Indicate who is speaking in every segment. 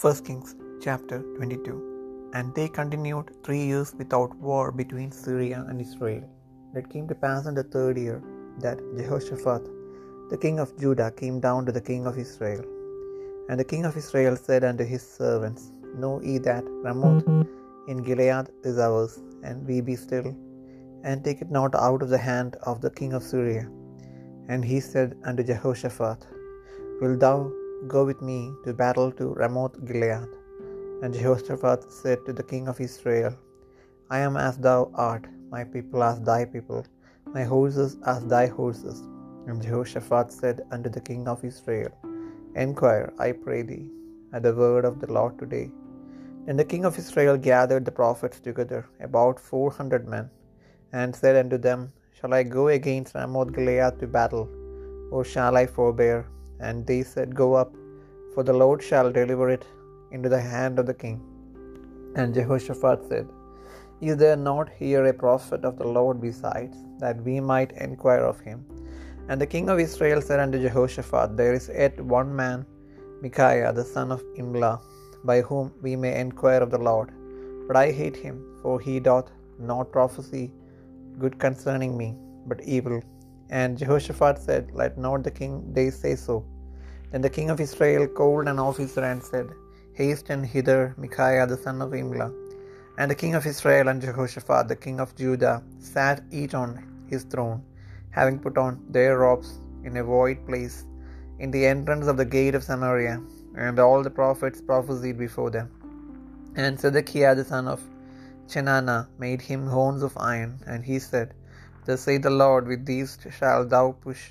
Speaker 1: 1 Kings chapter 22 And they continued three years without war between Syria and Israel. And it came to pass in the third year that Jehoshaphat, the king of Judah, came down to the king of Israel. And the king of Israel said unto his servants, Know ye that Ramoth in Gilead is ours, and we be still, and take it not out of the hand of the king of Syria. And he said unto Jehoshaphat, Wilt thou Go with me to battle to Ramoth Gilead. And Jehoshaphat said to the king of Israel, I am as thou art, my people as thy people, my horses as thy horses. And Jehoshaphat said unto the king of Israel, Enquire, I pray thee, at the word of the Lord today. And the king of Israel gathered the prophets together, about four hundred men, and said unto them, Shall I go against Ramoth Gilead to battle, or shall I forbear? And they said, Go up, for the Lord shall deliver it into the hand of the king. And Jehoshaphat said, Is there not here a prophet of the Lord besides, that we might enquire of him? And the king of Israel said unto Jehoshaphat, There is yet one man, Micaiah the son of Imlah, by whom we may enquire of the Lord. But I hate him, for he doth not prophesy good concerning me, but evil. And Jehoshaphat said, Let not the king they say so. Then the king of Israel called an officer and said, Hasten hither Micaiah the son of Imlah. And the king of Israel and Jehoshaphat the king of Judah sat each on his throne, having put on their robes in a void place in the entrance of the gate of Samaria. And all the prophets prophesied before them. And Zedekiah the son of Chenaanah made him horns of iron, and he said, Thus saith the Lord, with these shalt thou push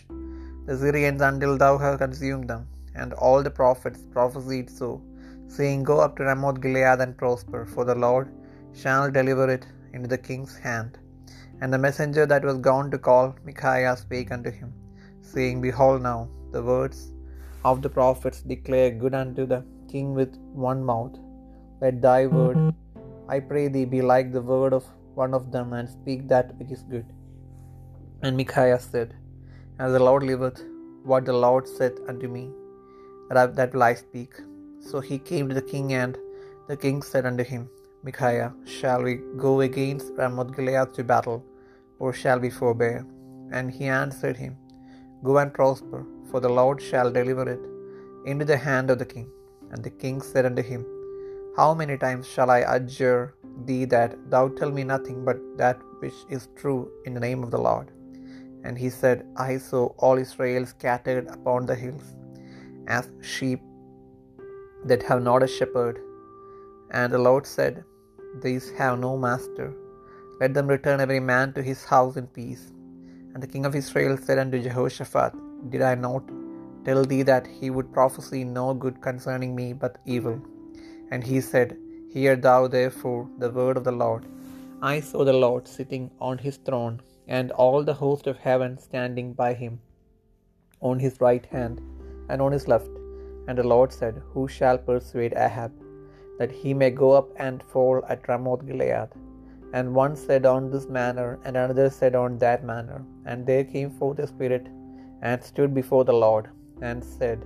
Speaker 1: the Syrians until thou have consumed them. And all the prophets prophesied so, saying, Go up to Ramoth Gilead and prosper, for the Lord shall deliver it into the king's hand. And the messenger that was gone to call Micaiah spake unto him, saying, Behold now, the words of the prophets declare good unto the king with one mouth. Let thy word, I pray thee, be like the word of one of them, and speak that which is good. And Micaiah said, As the Lord liveth, what the Lord saith unto me, that will I speak. So he came to the king, and the king said unto him, Micaiah, shall we go against Ramoth Gilead to battle, or shall we forbear? And he answered him, Go and prosper, for the Lord shall deliver it into the hand of the king. And the king said unto him, How many times shall I adjure thee that thou tell me nothing but that which is true in the name of the Lord? And he said, I saw all Israel scattered upon the hills, as sheep that have not a shepherd. And the Lord said, These have no master. Let them return every man to his house in peace. And the king of Israel said unto Jehoshaphat, Did I not tell thee that he would prophesy no good concerning me, but evil? And he said, Hear thou therefore the word of the Lord. I saw the Lord sitting on his throne, and all the host of heaven standing by him, on his right hand and on his left. And the Lord said, Who shall persuade Ahab, that he may go up and fall at Ramoth Gilead? And one said on this manner, and another said on that manner. And there came forth a spirit, and stood before the Lord, and said,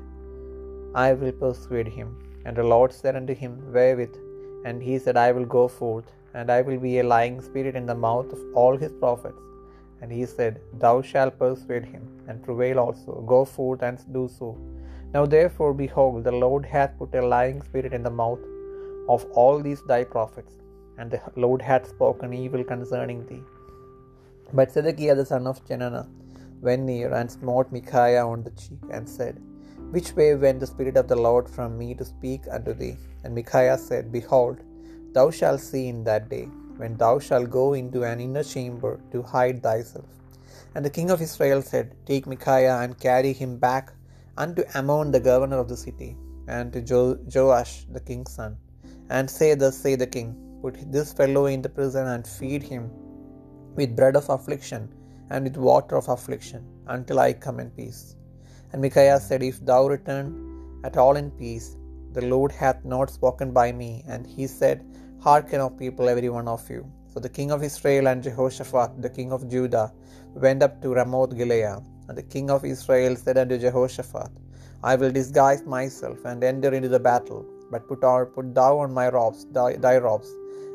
Speaker 1: I will persuade him. And the Lord said unto him, Wherewith? And he said, I will go forth, and I will be a lying spirit in the mouth of all his prophets. And he said, Thou shalt persuade him, and prevail also. Go forth and do so. Now therefore, behold, the Lord hath put a lying spirit in the mouth of all these thy prophets, and the Lord hath spoken evil concerning thee. But Zedekiah the son of Chenaanah went near and smote Micaiah on the cheek, and said, Which way went the Spirit of the Lord from me to speak unto thee? And Micaiah said, Behold, thou shalt see in that day, when thou shalt go into an inner chamber to hide thyself. And the king of Israel said, Take Micaiah and carry him back unto Amon the governor of the city, and to jo- Joash the king's son, and say, Thus say the king, Put this fellow in the prison and feed him with bread of affliction and with water of affliction, until I come in peace. And Micaiah said, If thou return at all in peace, the Lord hath not spoken by me. And he said, Hearken of people, every one of you. So the king of Israel and Jehoshaphat, the king of Judah, went up to Ramoth Gilead. And the king of Israel said unto Jehoshaphat, I will disguise myself and enter into the battle. but put, put thou on my robes, thy, thy robes.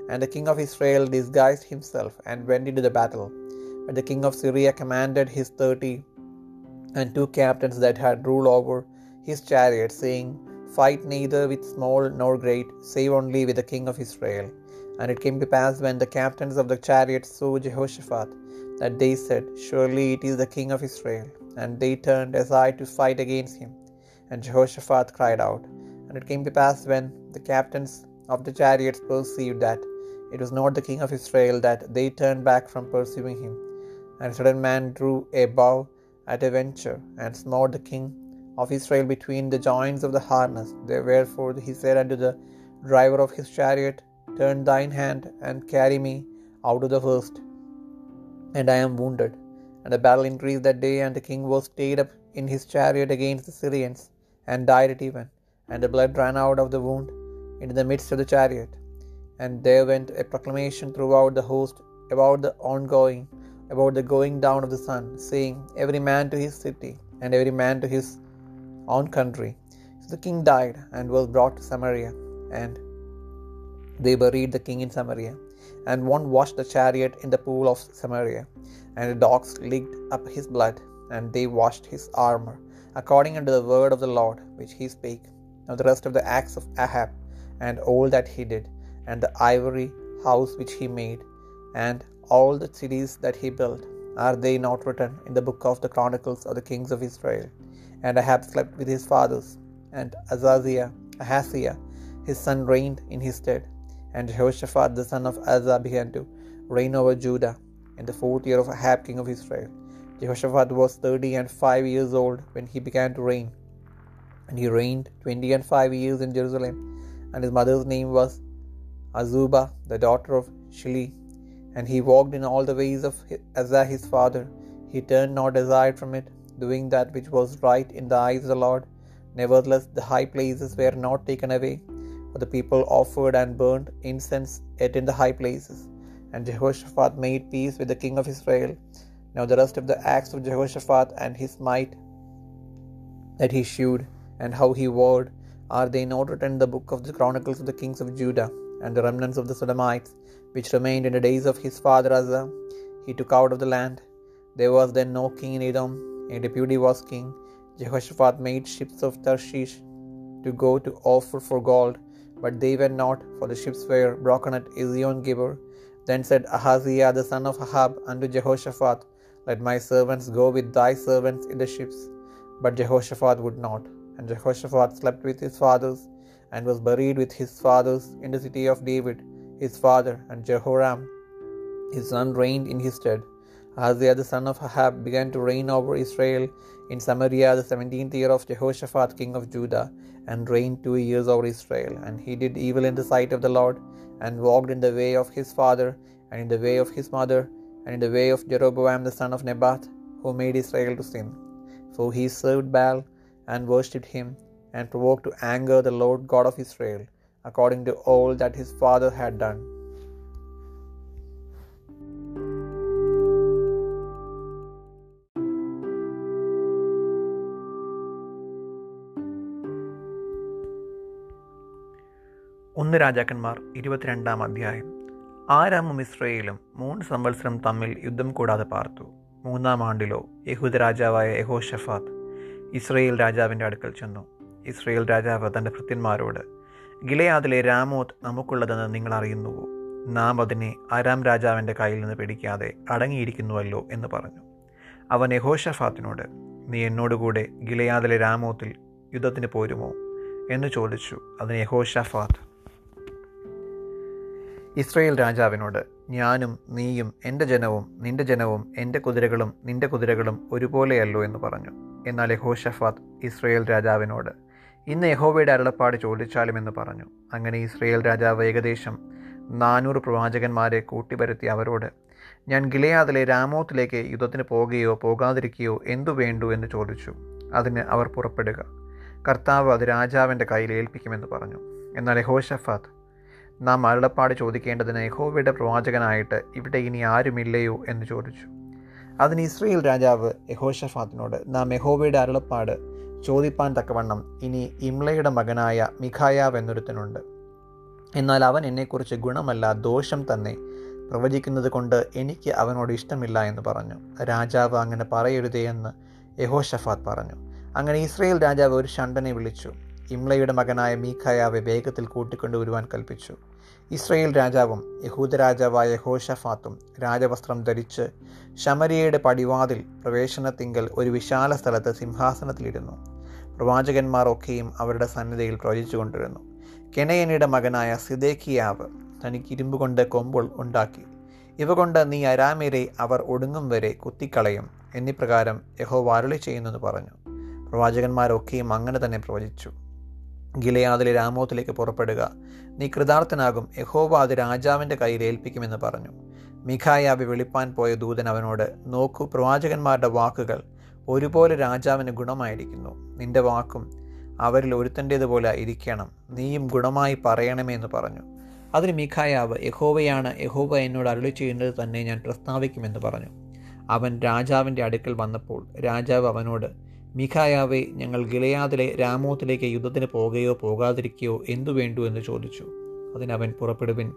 Speaker 1: And the king of Israel disguised himself and went into the battle. But the king of Syria commanded his thirty and two captains that had rule over his chariot, saying, Fight neither with small nor great, save only with the king of Israel. And it came to pass when the captains of the chariots saw Jehoshaphat, that they said, Surely it is the king of Israel. And they turned aside to fight against him. And Jehoshaphat cried out. And it came to pass when the captains of the chariots perceived that it was not the king of Israel, that they turned back from pursuing him. And a certain man drew a bow at a venture, and smote the king of Israel between the joints of the harness. Wherefore he said unto the driver of his chariot, Turn thine hand and carry me out of the host, and I am wounded. And the battle increased that day, and the king was stayed up in his chariot against the Syrians, and died at even. And the blood ran out of the wound into the midst of the chariot. And there went a proclamation throughout the host about the ongoing, about the going down of the sun, saying, Every man to his city, and every man to his own country. So the king died and was brought to Samaria, and they buried the king in Samaria. And one washed the chariot in the pool of Samaria, and the dogs licked up his blood, and they washed his armor, according unto the word of the Lord which he spake. Now the rest of the acts of Ahab, and all that he did, and the ivory house which he made, and all the cities that he built, are they not written in the book of the chronicles of the kings of Israel? And Ahab slept with his fathers, and Azaziah, Ahaziah, his son reigned in his stead. And Jehoshaphat the son of Asa began to reign over Judah in the fourth year of Ahab king of Israel. Jehoshaphat was thirty and five years old when he began to reign. And he reigned twenty and five years in Jerusalem. And his mother's name was Azubah, the daughter of Shili. And he walked in all the ways of Asa his father. He turned not aside from it, doing that which was right in the eyes of the Lord. Nevertheless, the high places were not taken away, for the people offered and burned incense yet in the high places. And Jehoshaphat made peace with the king of Israel. Now the rest of the acts of Jehoshaphat and his might that he shewed, and how he warred, are they not written in the book of the chronicles of the kings of Judah, and the remnants of the Sodomites, which remained in the days of his father Asa, he took out of the land. There was then no king in Edom, a deputy was king. Jehoshaphat made ships of Tarshish to go to Ophir for gold, but they were not, for the ships were broken at Ezion Geber. Then said Ahaziah the son of Ahab unto Jehoshaphat, Let my servants go with thy servants in the ships. But Jehoshaphat would not. And Jehoshaphat slept with his fathers, and was buried with his fathers in the city of David, his father, and Jehoram his son reigned in his stead. Ahaziah the son of Ahab began to reign over Israel in Samaria the seventeenth year of Jehoshaphat king of Judah, and reigned two years over Israel. And he did evil in the sight of the Lord, and walked in the way of his father, and in the way of his mother, and in the way of Jeroboam the son of Nebat, who made Israel to sin. For he served Baal, and worshipped him, and provoked to anger the Lord God of Israel, according to all that his father had done. ഒന്ന് രാജാക്കന്മാർ ഇരുപത്തിരണ്ടാം അധ്യായം. ആരാമും ഇസ്രയേലും മൂന്ന് സംവത്സരം തമ്മിൽ യുദ്ധം കൂടാതെ പാർത്തു. മൂന്നാം ആണ്ടിലോ യഹൂദ രാജാവായ യഹോ ഷഫാത്ത് ഇസ്രയേൽ രാജാവിന്റെ അടുക്കൽ ചെന്നു. ഇസ്രയേൽ രാജാവ് തന്റെ ഭൃത്യന്മാരോട് ഗിലയാദിലെ രാമോത്ത് നമുക്കുള്ളതെന്ന് നിങ്ങൾ അറിയുന്നുവോ? നാം അതിനെ ആരാം രാജാവിന്റെ കയ്യിൽ നിന്ന് പിടിക്കാതെ അടങ്ങിയിരിക്കുന്നുവല്ലോ എന്ന് പറഞ്ഞു. അവൻ യഹോഷഫാത്തിനോട് നീ എന്നോടുകൂടെ ഗിലയാദിലെ രാമോത്തിൽ യുദ്ധത്തിന് പോരുമോ? എന്ന് ചോദിച്ചു. അതിന് യഹോഷഫാത്ത് ഇസ്രയേൽ രാജാവിനോട് ഞാനും നീയും എന്റെ ജനവും നിന്റെ ജനവും എന്റെ കുതിരകളും നിന്റെ കുതിരകളും ഒരുപോലെയല്ലോ എന്ന് പറഞ്ഞു. എന്നാൽ യഹോഷഫാത്ത് ഇസ്രയേൽ രാജാവിനോട് ഇന്ന് യഹോവയുടെ അരുളപ്പാട് ചോദിച്ചാലും എന്ന് പറഞ്ഞു. അങ്ങനെ ഇസ്രയേൽ രാജാവ് ഏകദേശം നാനൂറ് പ്രവാചകന്മാരെ കൂട്ടിവരുത്തി അവരോട് ഞാൻ ഗിലയാദിലെ രാമോത്തിലേക്ക് യുദ്ധത്തിന് പോകുകയോ പോകാതിരിക്കുകയോ എന്തു വേണ്ടു എന്ന് ചോദിച്ചു. അതിന് അവർ പുറപ്പെടുക. കർത്താവ് അത് രാജാവിന്റെ കയ്യിൽ ഏൽപ്പിക്കുമെന്ന് പറഞ്ഞു. എന്നാൽ യഹോഷഫാത്ത് നാം അരുളപ്പാട് ചോദിക്കേണ്ടതിന് യഹോവയുടെ പ്രവാചകനായിട്ട് ഇവിടെ ഇനി ആരുമില്ലയോ എന്ന് ചോദിച്ചു. അതിന് ഇസ്രയേൽ രാജാവ് യഹോഷഫാത്തിനോട് നാം യഹോവയുടെ അരുളപ്പാട് ചോദിപ്പാൻ തക്കവണ്ണം ഇനി ഇംലയുടെ മകനായ മിഖായാവ് എന്നൊരുത്തനുണ്ട്. എന്നാൽ അവൻ എന്നെക്കുറിച്ച് ഗുണമല്ല ദോഷം തന്നെ. പ്രവചിക്കുന്നത് കൊണ്ട് എനിക്ക് അവനോട് ഇഷ്ടമില്ല എന്ന് പറഞ്ഞു. രാജാവ് അങ്ങനെ പറയരുതേ എന്ന് യഹോഷഫാത്ത് പറഞ്ഞു. അങ്ങനെ ഇസ്രയേൽ രാജാവ് ഒരു ഷണ്ടനെ വിളിച്ചു. ഇംലയുടെ മകനായ മീഖായാവെ വേഗത്തിൽ കൂട്ടിക്കൊണ്ടുവരുവാൻ കൽപ്പിച്ചു. ഇസ്രയേൽ രാജാവും യഹൂദരാജാവായ രാജാവായ യഹോഷഫാത്തും രാജവസ്ത്രം ധരിച്ച് ശമരിയയുടെ പടിവാതിൽ പ്രവേശനത്തിങ്കൽ ഒരു വിശാല സ്ഥലത്ത് സിംഹാസനത്തിലിരുന്നു. പ്രവാചകന്മാർ ഒക്കെയും അവരുടെ സന്നിധിയിൽ പ്രവചിച്ചുകൊണ്ടിരുന്നു കെനയനയുടെ മകനായ സിദേക്കിയാവ് തനിക്ക് ഇരുമ്പ് കൊണ്ട് കൊമ്പുൾ ഉണ്ടാക്കി. ഇവ കൊണ്ട് നീ അരാമേരെ അവർ ഒടുങ്ങും വരെ കുത്തിക്കളയും എന്നിപ്രകാരം യഹോ വാരളി ചെയ്യുന്നെന്ന് പറഞ്ഞു പ്രവാചകന്മാരൊക്കെയും അങ്ങനെ തന്നെ പ്രവചിച്ചു. ഗിലയാദിലെ രാമോത്തിലേക്ക് പുറപ്പെടുക. നീ കൃതാർത്ഥനാകും. യഹോവ അത് രാജാവിന്റെ കയ്യിൽ ഏൽപ്പിക്കുമെന്ന് പറഞ്ഞു. മിഖായാബി വെളിപ്പാൻ പോയ ദൂതൻ അവനോട് നോക്കൂ പ്രവാചകന്മാരുടെ വാക്കുകൾ ഒരുപോലെ രാജാവിന് ഗുണമായിരിക്കുന്നു. നിന്റെ വാക്കും അവരിൽ ഒരുത്തന്റേതുപോലെ ഇരിക്കണം. നീയും ഗുണമായി പറയണമേ എന്ന് പറഞ്ഞു. അതിന് മിഖായാവ് യഹോവയാണ് യഹോവ എന്നോട് അരുളി ചെയ്യുന്നത് തന്നെ ഞാൻ പ്രസ്താവിക്കുമെന്ന് പറഞ്ഞു. അവൻ രാജാവിന്റെ അടുക്കൽ വന്നപ്പോൾ രാജാവ് അവനോട് മിഖായാവെ ഞങ്ങൾ ഗിലയാദിലെ രാമോത്തിലേക്ക് യുദ്ധത്തിന് പോകുകയോ പോകാതിരിക്കുകയോ എന്തു വേണ്ടു എന്ന് ചോദിച്ചു. അതിനവൻ പുറപ്പെടുവിൻ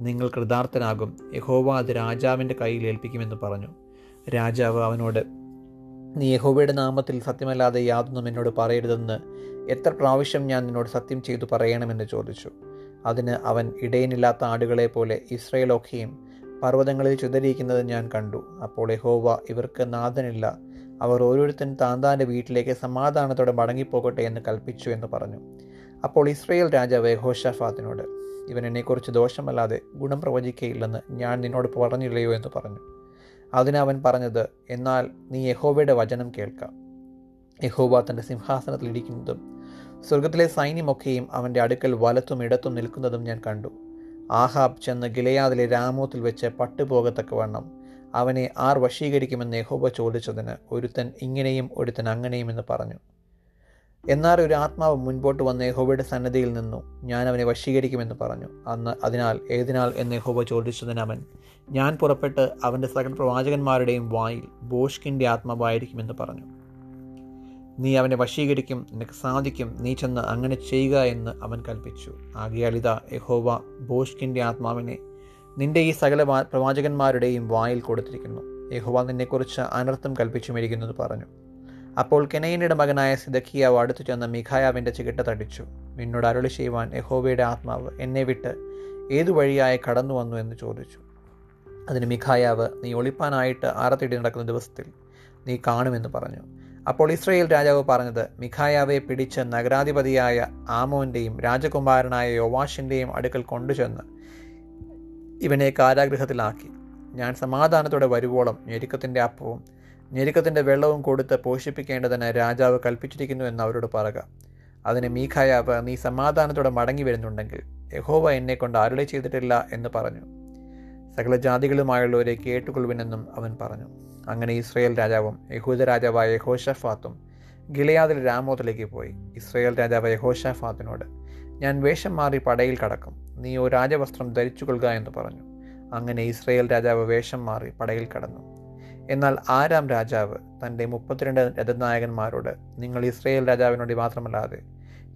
Speaker 1: നിങ്ങൾ കൃതാർത്ഥനാകും യഹോവ അത് രാജാവിന്റെ കയ്യിൽ ഏൽപ്പിക്കുമെന്ന് പറഞ്ഞു. രാജാവ് അവനോട് നീ യഹോവയുടെ നാമത്തിൽ സത്യമല്ലാതെ യാതൊന്നും എന്നോട് പറയരുതെന്ന് എത്ര പ്രാവശ്യം ഞാൻ നിന്നോട് സത്യം ചെയ്തു പറയണമെന്ന് ചോദിച്ചു. അതിന് അവൻ ഇടയനില്ലാത്ത ആടുകളെ പോലെ ഇസ്രയേലൊക്കെയും പർവതങ്ങളിൽ ചിതറിയിരിക്കുന്നത് ഞാൻ കണ്ടു. അപ്പോൾ യഹോവ ഇവർക്ക് നാഥനില്ല അവർ ഓരോരുത്തരും താന്താന്റെ വീട്ടിലേക്ക് സമാധാനത്തോടെ മടങ്ങിപ്പോകട്ടെ എന്ന് കൽപ്പിച്ചു എന്ന് പറഞ്ഞു. അപ്പോൾ ഇസ്രയേൽ രാജാവ് യഹോഷഫാത്തിനോട് ഇവൻ എന്നെക്കുറിച്ച് ദോഷമല്ലാതെ ഗുണം പ്രവചിക്കയില്ലെന്ന് ഞാൻ നിന്നോട് പറഞ്ഞില്ലയോ എന്ന് പറഞ്ഞു. അതിനവൻ പറഞ്ഞത് എന്നാൽ നീ യഹോവയുടെ വചനം കേൾക്കാം. യഹോബ തന്റെ സിംഹാസനത്തിലിരിക്കുന്നതും സ്വർഗത്തിലെ സൈന്യമൊക്കെയും അവന്റെ അടുക്കൽ വലത്തും ഇടത്തും നിൽക്കുന്നതും ഞാൻ കണ്ടു. ആഹാബ് ചെന്ന് ഗിലയാദിലെ രാമോത്തിൽ വെച്ച് പട്ടുപോകത്തക്കവണ്ണം അവനെ ആർ വശീകരിക്കുമെന്ന് യഹോബ ചോദിച്ചതിന് ഒരുത്തൻ ഇങ്ങനെയും ഒരുത്തൻ അങ്ങനെയും എന്ന് പറഞ്ഞു. എന്നാൽ ഒരു ആത്മാവ് മുൻപോട്ട് വന്ന് യഹോബയുടെ സന്നദ്ധിയിൽ നിന്നു. ഞാൻ അവനെ വശീകരിക്കുമെന്ന് പറഞ്ഞു. അന്ന് അതിനാൽ ഏതിനാൽ എന്ന് യഹോബ ചോദിച്ചതിന് അവൻ ഞാൻ പുറപ്പെട്ട് അവന്റെ സകല പ്രവാചകന്മാരുടെയും വായിൽ ബോഷ്കിന്റെ ആത്മാവായിരിക്കുമെന്ന് പറഞ്ഞു. നീ അവനെ വശീകരിക്കും നിനക്ക് സാധിക്കും നീ ചെന്ന് അങ്ങനെ ചെയ്യുക എന്ന് അവൻ കൽപ്പിച്ചു. ആകെ അളിത യഹോവ ബോഷ്കിന്റെ ആത്മാവിനെ നിന്റെ ഈ സകല പ്രവാചകന്മാരുടെയും വായിൽ കൊടുത്തിരിക്കുന്നു. യഹുവ നിന്നെക്കുറിച്ച് അനർത്ഥം കൽപ്പിച്ചുമിരിക്കുന്നത് പറഞ്ഞു. അപ്പോൾ കെനയിനിയുടെ മകനായ സിദക്കിയാവ് അടുത്തു ചെന്ന് മിഖായാവിന്റെ ചികിട്ട തടിച്ചു. നിന്നോട് അരുളി ചെയ്യുവാൻ യഹോവയുടെ ആത്മാവ് എന്നെ വിട്ട് ഏതു വഴിയായി കടന്നു വന്നു എന്ന് ചോദിച്ചു. അതിന് മിഖായാവ് നീ ഒളിപ്പാനായിട്ട് ആറത്തിടി നടക്കുന്ന ദിവസത്തിൽ നീ കാണുമെന്ന് പറഞ്ഞു. അപ്പോൾ ഇസ്രയേൽ രാജാവ് പറഞ്ഞത് മിഖായാവെ പിടിച്ച് നഗരാധിപതിയായ ആമോന്റെയും രാജകുമാരനായ യോവാഷിന്റെയും അടുക്കൽ കൊണ്ടുചെന്ന് ഇവനെ കാരാഗൃഹത്തിലാക്കി ഞാൻ സമാധാനത്തോടെ വരുവോളം ഞെരുക്കത്തിന്റെ അപ്പവും ഞെരുക്കത്തിന്റെ വെള്ളവും കൊടുത്ത് പോഷിപ്പിക്കേണ്ടതിന് രാജാവ് കൽപ്പിച്ചിരിക്കുന്നു എന്ന് അവരോട് പറയുക അതിന് മീഖായാവ് നീ സമാധാനത്തോടെ മടങ്ങി വരുന്നുണ്ടെങ്കിൽ യഹോവ എന്നെ കൊണ്ട് അരുളി ചെയ്തിട്ടില്ല എന്ന് പറഞ്ഞു. സകല ജാതികളുമായുള്ളവരെ കേട്ടുകൊള്ളുവിനെന്നും അവൻ പറഞ്ഞു. അങ്ങനെ ഇസ്രയേൽ രാജാവും യഹൂദ രാജാവായ യഹോഷഫാത്തും ഗിലയാദിൽ രാമോത്തിലേക്ക് പോയി. ഇസ്രയേൽ രാജാവ് യഹോഷഫാത്തിനോട് ഞാൻ വേഷം മാറി പടയിൽ കടക്കും. നീ ഓ രാജവസ്ത്രം ധരിച്ചു കൊള്ളുക എന്ന് പറഞ്ഞു. അങ്ങനെ ഇസ്രയേൽ രാജാവ് വേഷം മാറി പടയിൽ കടന്നു. എന്നാൽ ആരാം രാജാവ്? തന്റെ മുപ്പത്തിരണ്ട് രഥനായകന്മാരോട് നിങ്ങൾ ഇസ്രയേൽ രാജാവിനോട് മാത്രമല്ലാതെ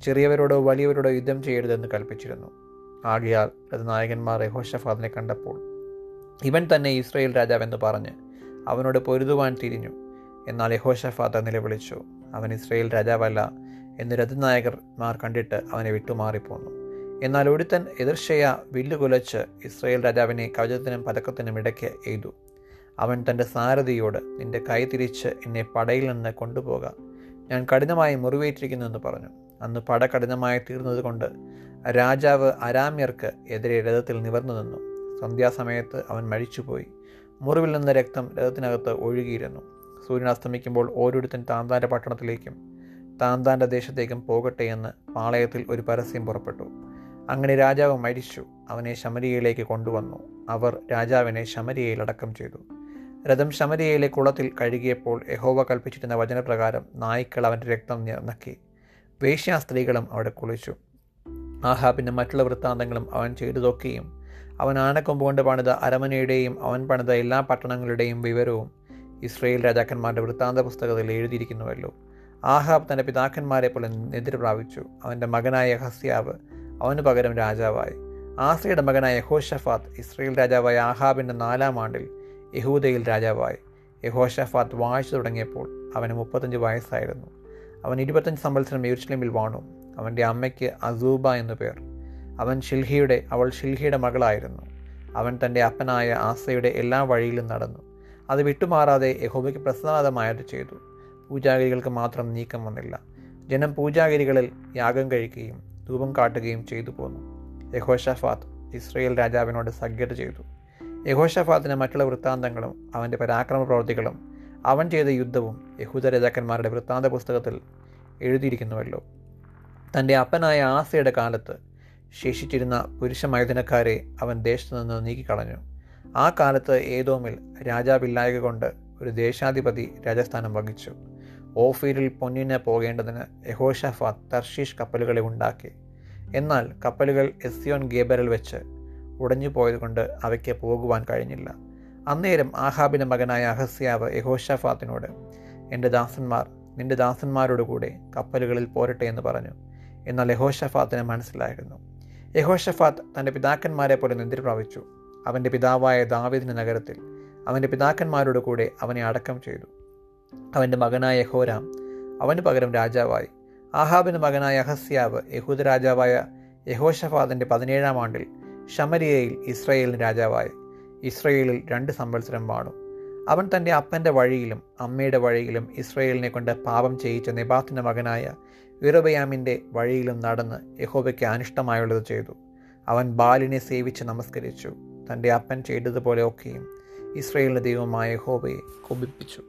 Speaker 1: ചെറിയവരോടോ വലിയവരോടോ യുദ്ധം ചെയ്യരുതെന്ന് കൽപ്പിച്ചിരുന്നു. ആകിയാൽ രഥനായകന്മാർ ഹോഷഫാദിനെ കണ്ടപ്പോൾ ഇവൻ തന്നെ ഇസ്രയേൽ രാജാവെന്ന് പറഞ്ഞ് അവനോട് പൊരുതുവാൻ തിരിഞ്ഞു. എന്നാൽ യഹോഷഫാദ് നിലവിളിച്ചു അവൻ ഇസ്രയേൽ രാജാവല്ല എന്ന് രഥനായകന്മാർ കണ്ടിട്ട് അവനെ വിട്ടുമാറിപ്പോന്നു. എന്നാൽ ഒരുത്തൻ എതിർഷയ വില്ലുകുലച്ച് ഇസ്രയേൽ രാജാവിനെ കവചത്തിനും പതക്കത്തിനും ഇടയ്ക്ക് എയ്തു. അവൻ തന്റെ സാരഥിയോട് നിന്റെ കൈ തിരിച്ച് എന്നെ പടയിൽ നിന്ന് കൊണ്ടുപോക. ഞാൻ കഠിനമായി മുറിവേറ്റിരിക്കുന്നു എന്ന് പറഞ്ഞു. അന്ന് പട കഠിനമായി തീർന്നതുകൊണ്ട് രാജാവ് അരാമ്യർക്ക് എതിരെ രഥത്തിൽ നിവർന്നു നിന്നു. സന്ധ്യാസമയത്ത് അവൻ മരിച്ചുപോയി. മുറിവിൽ നിന്ന് രക്തം രഥത്തിനകത്ത് ഒഴുകിയിരുന്നു. സൂര്യൻ അസ്തമിക്കുമ്പോൾ ഓരോരുത്തൻ താന്താന്റെ പട്ടണത്തിലേക്കും താന്താന്റെ ദേശത്തേക്കും പോകട്ടെ എന്ന് പാളയത്തിൽ ഒരു പരസ്യം പുറപ്പെട്ടു. അങ്ങനെ രാജാവ് മരിച്ചു. അവനെ ശമരിയയിലേക്ക് കൊണ്ടുവന്നു. അവർ രാജാവിനെ ശമരിയയിൽ അടക്കം ചെയ്തു. രഥം ശമരിയയിലെ കുളത്തിൽ കഴുകിയപ്പോൾ യഹോവ കൽപ്പിച്ചിരുന്ന വചനപ്രകാരം നായ്ക്കൾ അവന്റെ രക്തം നിറന്നക്കി വേശ്യാ സ്ത്രീകളും അവിടെ കുളിച്ചു. ആഹാബിന്റെ മറ്റുള്ള വൃത്താന്തങ്ങളും അവൻ ചെയ്തതൊക്കെയും അവൻ ആനക്കൊമ്പ് കൊണ്ട് പണിത അരമനയുടെയും അവൻ പണിത എല്ലാ പട്ടണങ്ങളുടെയും വിവരവും ഇസ്രയേൽ രാജാക്കന്മാരുടെ വൃത്താന്ത പുസ്തകത്തിൽ എഴുതിയിരിക്കുന്നുവല്ലോ. ആഹാബ് തന്റെ പിതാക്കന്മാരെ പോലെ നിദ്ര പ്രാപിച്ചു. അവന്റെ മകനായ ഹസ്യാവ് അവന് പകരം രാജാവായി. ആസയുടെ മകനായ യഹോഷഫാത്ത് ഇസ്രയേൽ രാജാവായ ആഹാബിന്റെ നാലാം ആണ്ടിൽ യഹൂദയിൽ രാജാവായി. യഹോഷഫാത്ത് വാഴ്ച തുടങ്ങിയപ്പോൾ അവന് മുപ്പത്തഞ്ച് വയസ്സായിരുന്നു. അവൻ ഇരുപത്തഞ്ച് സംവത്സരം യെരുഷലേമിൽ വാണു. അവന്റെ അമ്മയ്ക്ക് അസൂബ എന്നു പേർ. അവൻ ഷിൽഹിയുടെ അവൾ ഷിൽഹിയുടെ മകളായിരുന്നു. അവൻ തന്റെ അപ്പനായ ആസയുടെ എല്ലാ വഴിയിലും നടന്നു. അത് വിട്ടുമാറാതെ യഹോബയ്ക്ക് പ്രസാദമായത് ചെയ്തു. പൂജാഗിരികൾക്ക് മാത്രം നീക്കം വന്നില്ല. ജനം പൂജാഗിരികളിൽ യാഗം കഴിക്കുകയും ധൂപം കാട്ടുകയും ചെയ്തു പോന്നു. യഹോഷഫാത്ത് ഇസ്രയേൽ രാജാവിനോട് സഖ്യത ചെയ്തു. യഹോഷഫാത്തിന് മറ്റുള്ള വൃത്താന്തങ്ങളും അവന്റെ പരാക്രമ പ്രവൃത്തികളും അവൻ ചെയ്ത യുദ്ധവും യഹൂദ രാജാക്കന്മാരുടെ വൃത്താന്ത പുസ്തകത്തിൽ എഴുതിയിരിക്കുന്നുവല്ലോ. തന്റെ അപ്പനായ ആസയുടെ കാലത്ത് ശേഷിച്ചിരുന്ന പുരുഷ മൈഥുനക്കാരെ അവൻ ദേശത്തു നിന്ന് നീക്കിക്കളഞ്ഞു. ആ കാലത്ത് ഏതോമിൽ രാജാവില്ലായക കൊണ്ട് ഒരു ദേശാധിപതി രാജസ്ഥാനം വഹിച്ചു. ഓഫീരിൽ പൊന്നിന് പോകേണ്ടതിന് യഹോഷഫാത്ത് തർഷീഷ് കപ്പലുകളെ ഉണ്ടാക്കി. എന്നാൽ കപ്പലുകൾ എസ്യോൻ ഗേബറിൽ വെച്ച് ഉടഞ്ഞു പോയതുകൊണ്ട് അവയ്ക്ക് പോകുവാൻ കഴിഞ്ഞില്ല. അന്നേരം ആഹാബിന്റെ മകനായ അഹസ്യാവ് യഹോഷഫാത്തിനോട് എന്റെ ദാസന്മാർ നിന്റെ ദാസന്മാരോടുകൂടെ കപ്പലുകളിൽ പോരട്ടെ എന്ന് പറഞ്ഞു. എന്നാൽ യഹോഷഫാത്തിന് മനസ്സിലായിരുന്നു. യഹോഷഫാത്ത് തന്റെ പിതാക്കന്മാരെ പോലെ നിന്ദി പ്രാപിച്ചു. അവന്റെ പിതാവായ ദാവിദിന്റെ നഗരത്തിൽ അവന്റെ പിതാക്കന്മാരോട് കൂടെ അവനെ അടക്കം ചെയ്തു. അവന്റെ മകനായ യഹോരാം അവന് പകരം രാജാവായി. ആഹാബിന്റെ മകനായ അഹസ്യാവ് യഹൂദ രാജാവായ യഹോഷഫാദിന്റെ പതിനേഴാം ആണ്ടിൽ ഷമരിയയിൽ ഇസ്രയേലിന് രാജാവായി. ഇസ്രയേലിൽ രണ്ട് സംവത്സരം വാണു. അവൻ തന്റെ അപ്പന്റെ വഴിയിലും അമ്മയുടെ വഴിയിലും ഇസ്രയേലിനെ കൊണ്ട് പാപം ചെയ്യിച്ച നെബാത്തിന്റെ മകനായ വിറബയാമിന്റെ വഴിയിലും നടന്ന് യഹോബയ്ക്ക് അനിഷ്ടമായുള്ളത് ചെയ്തു. അവൻ ബാലിനെ സേവിച്ച് നമസ്കരിച്ചു. തന്റെ അപ്പൻ ചെയ്തതുപോലെ ഒക്കെയും ഇസ്രയേലിന്റെ ദൈവമായ യഹോബയെ കൊബിപ്പിച്ചു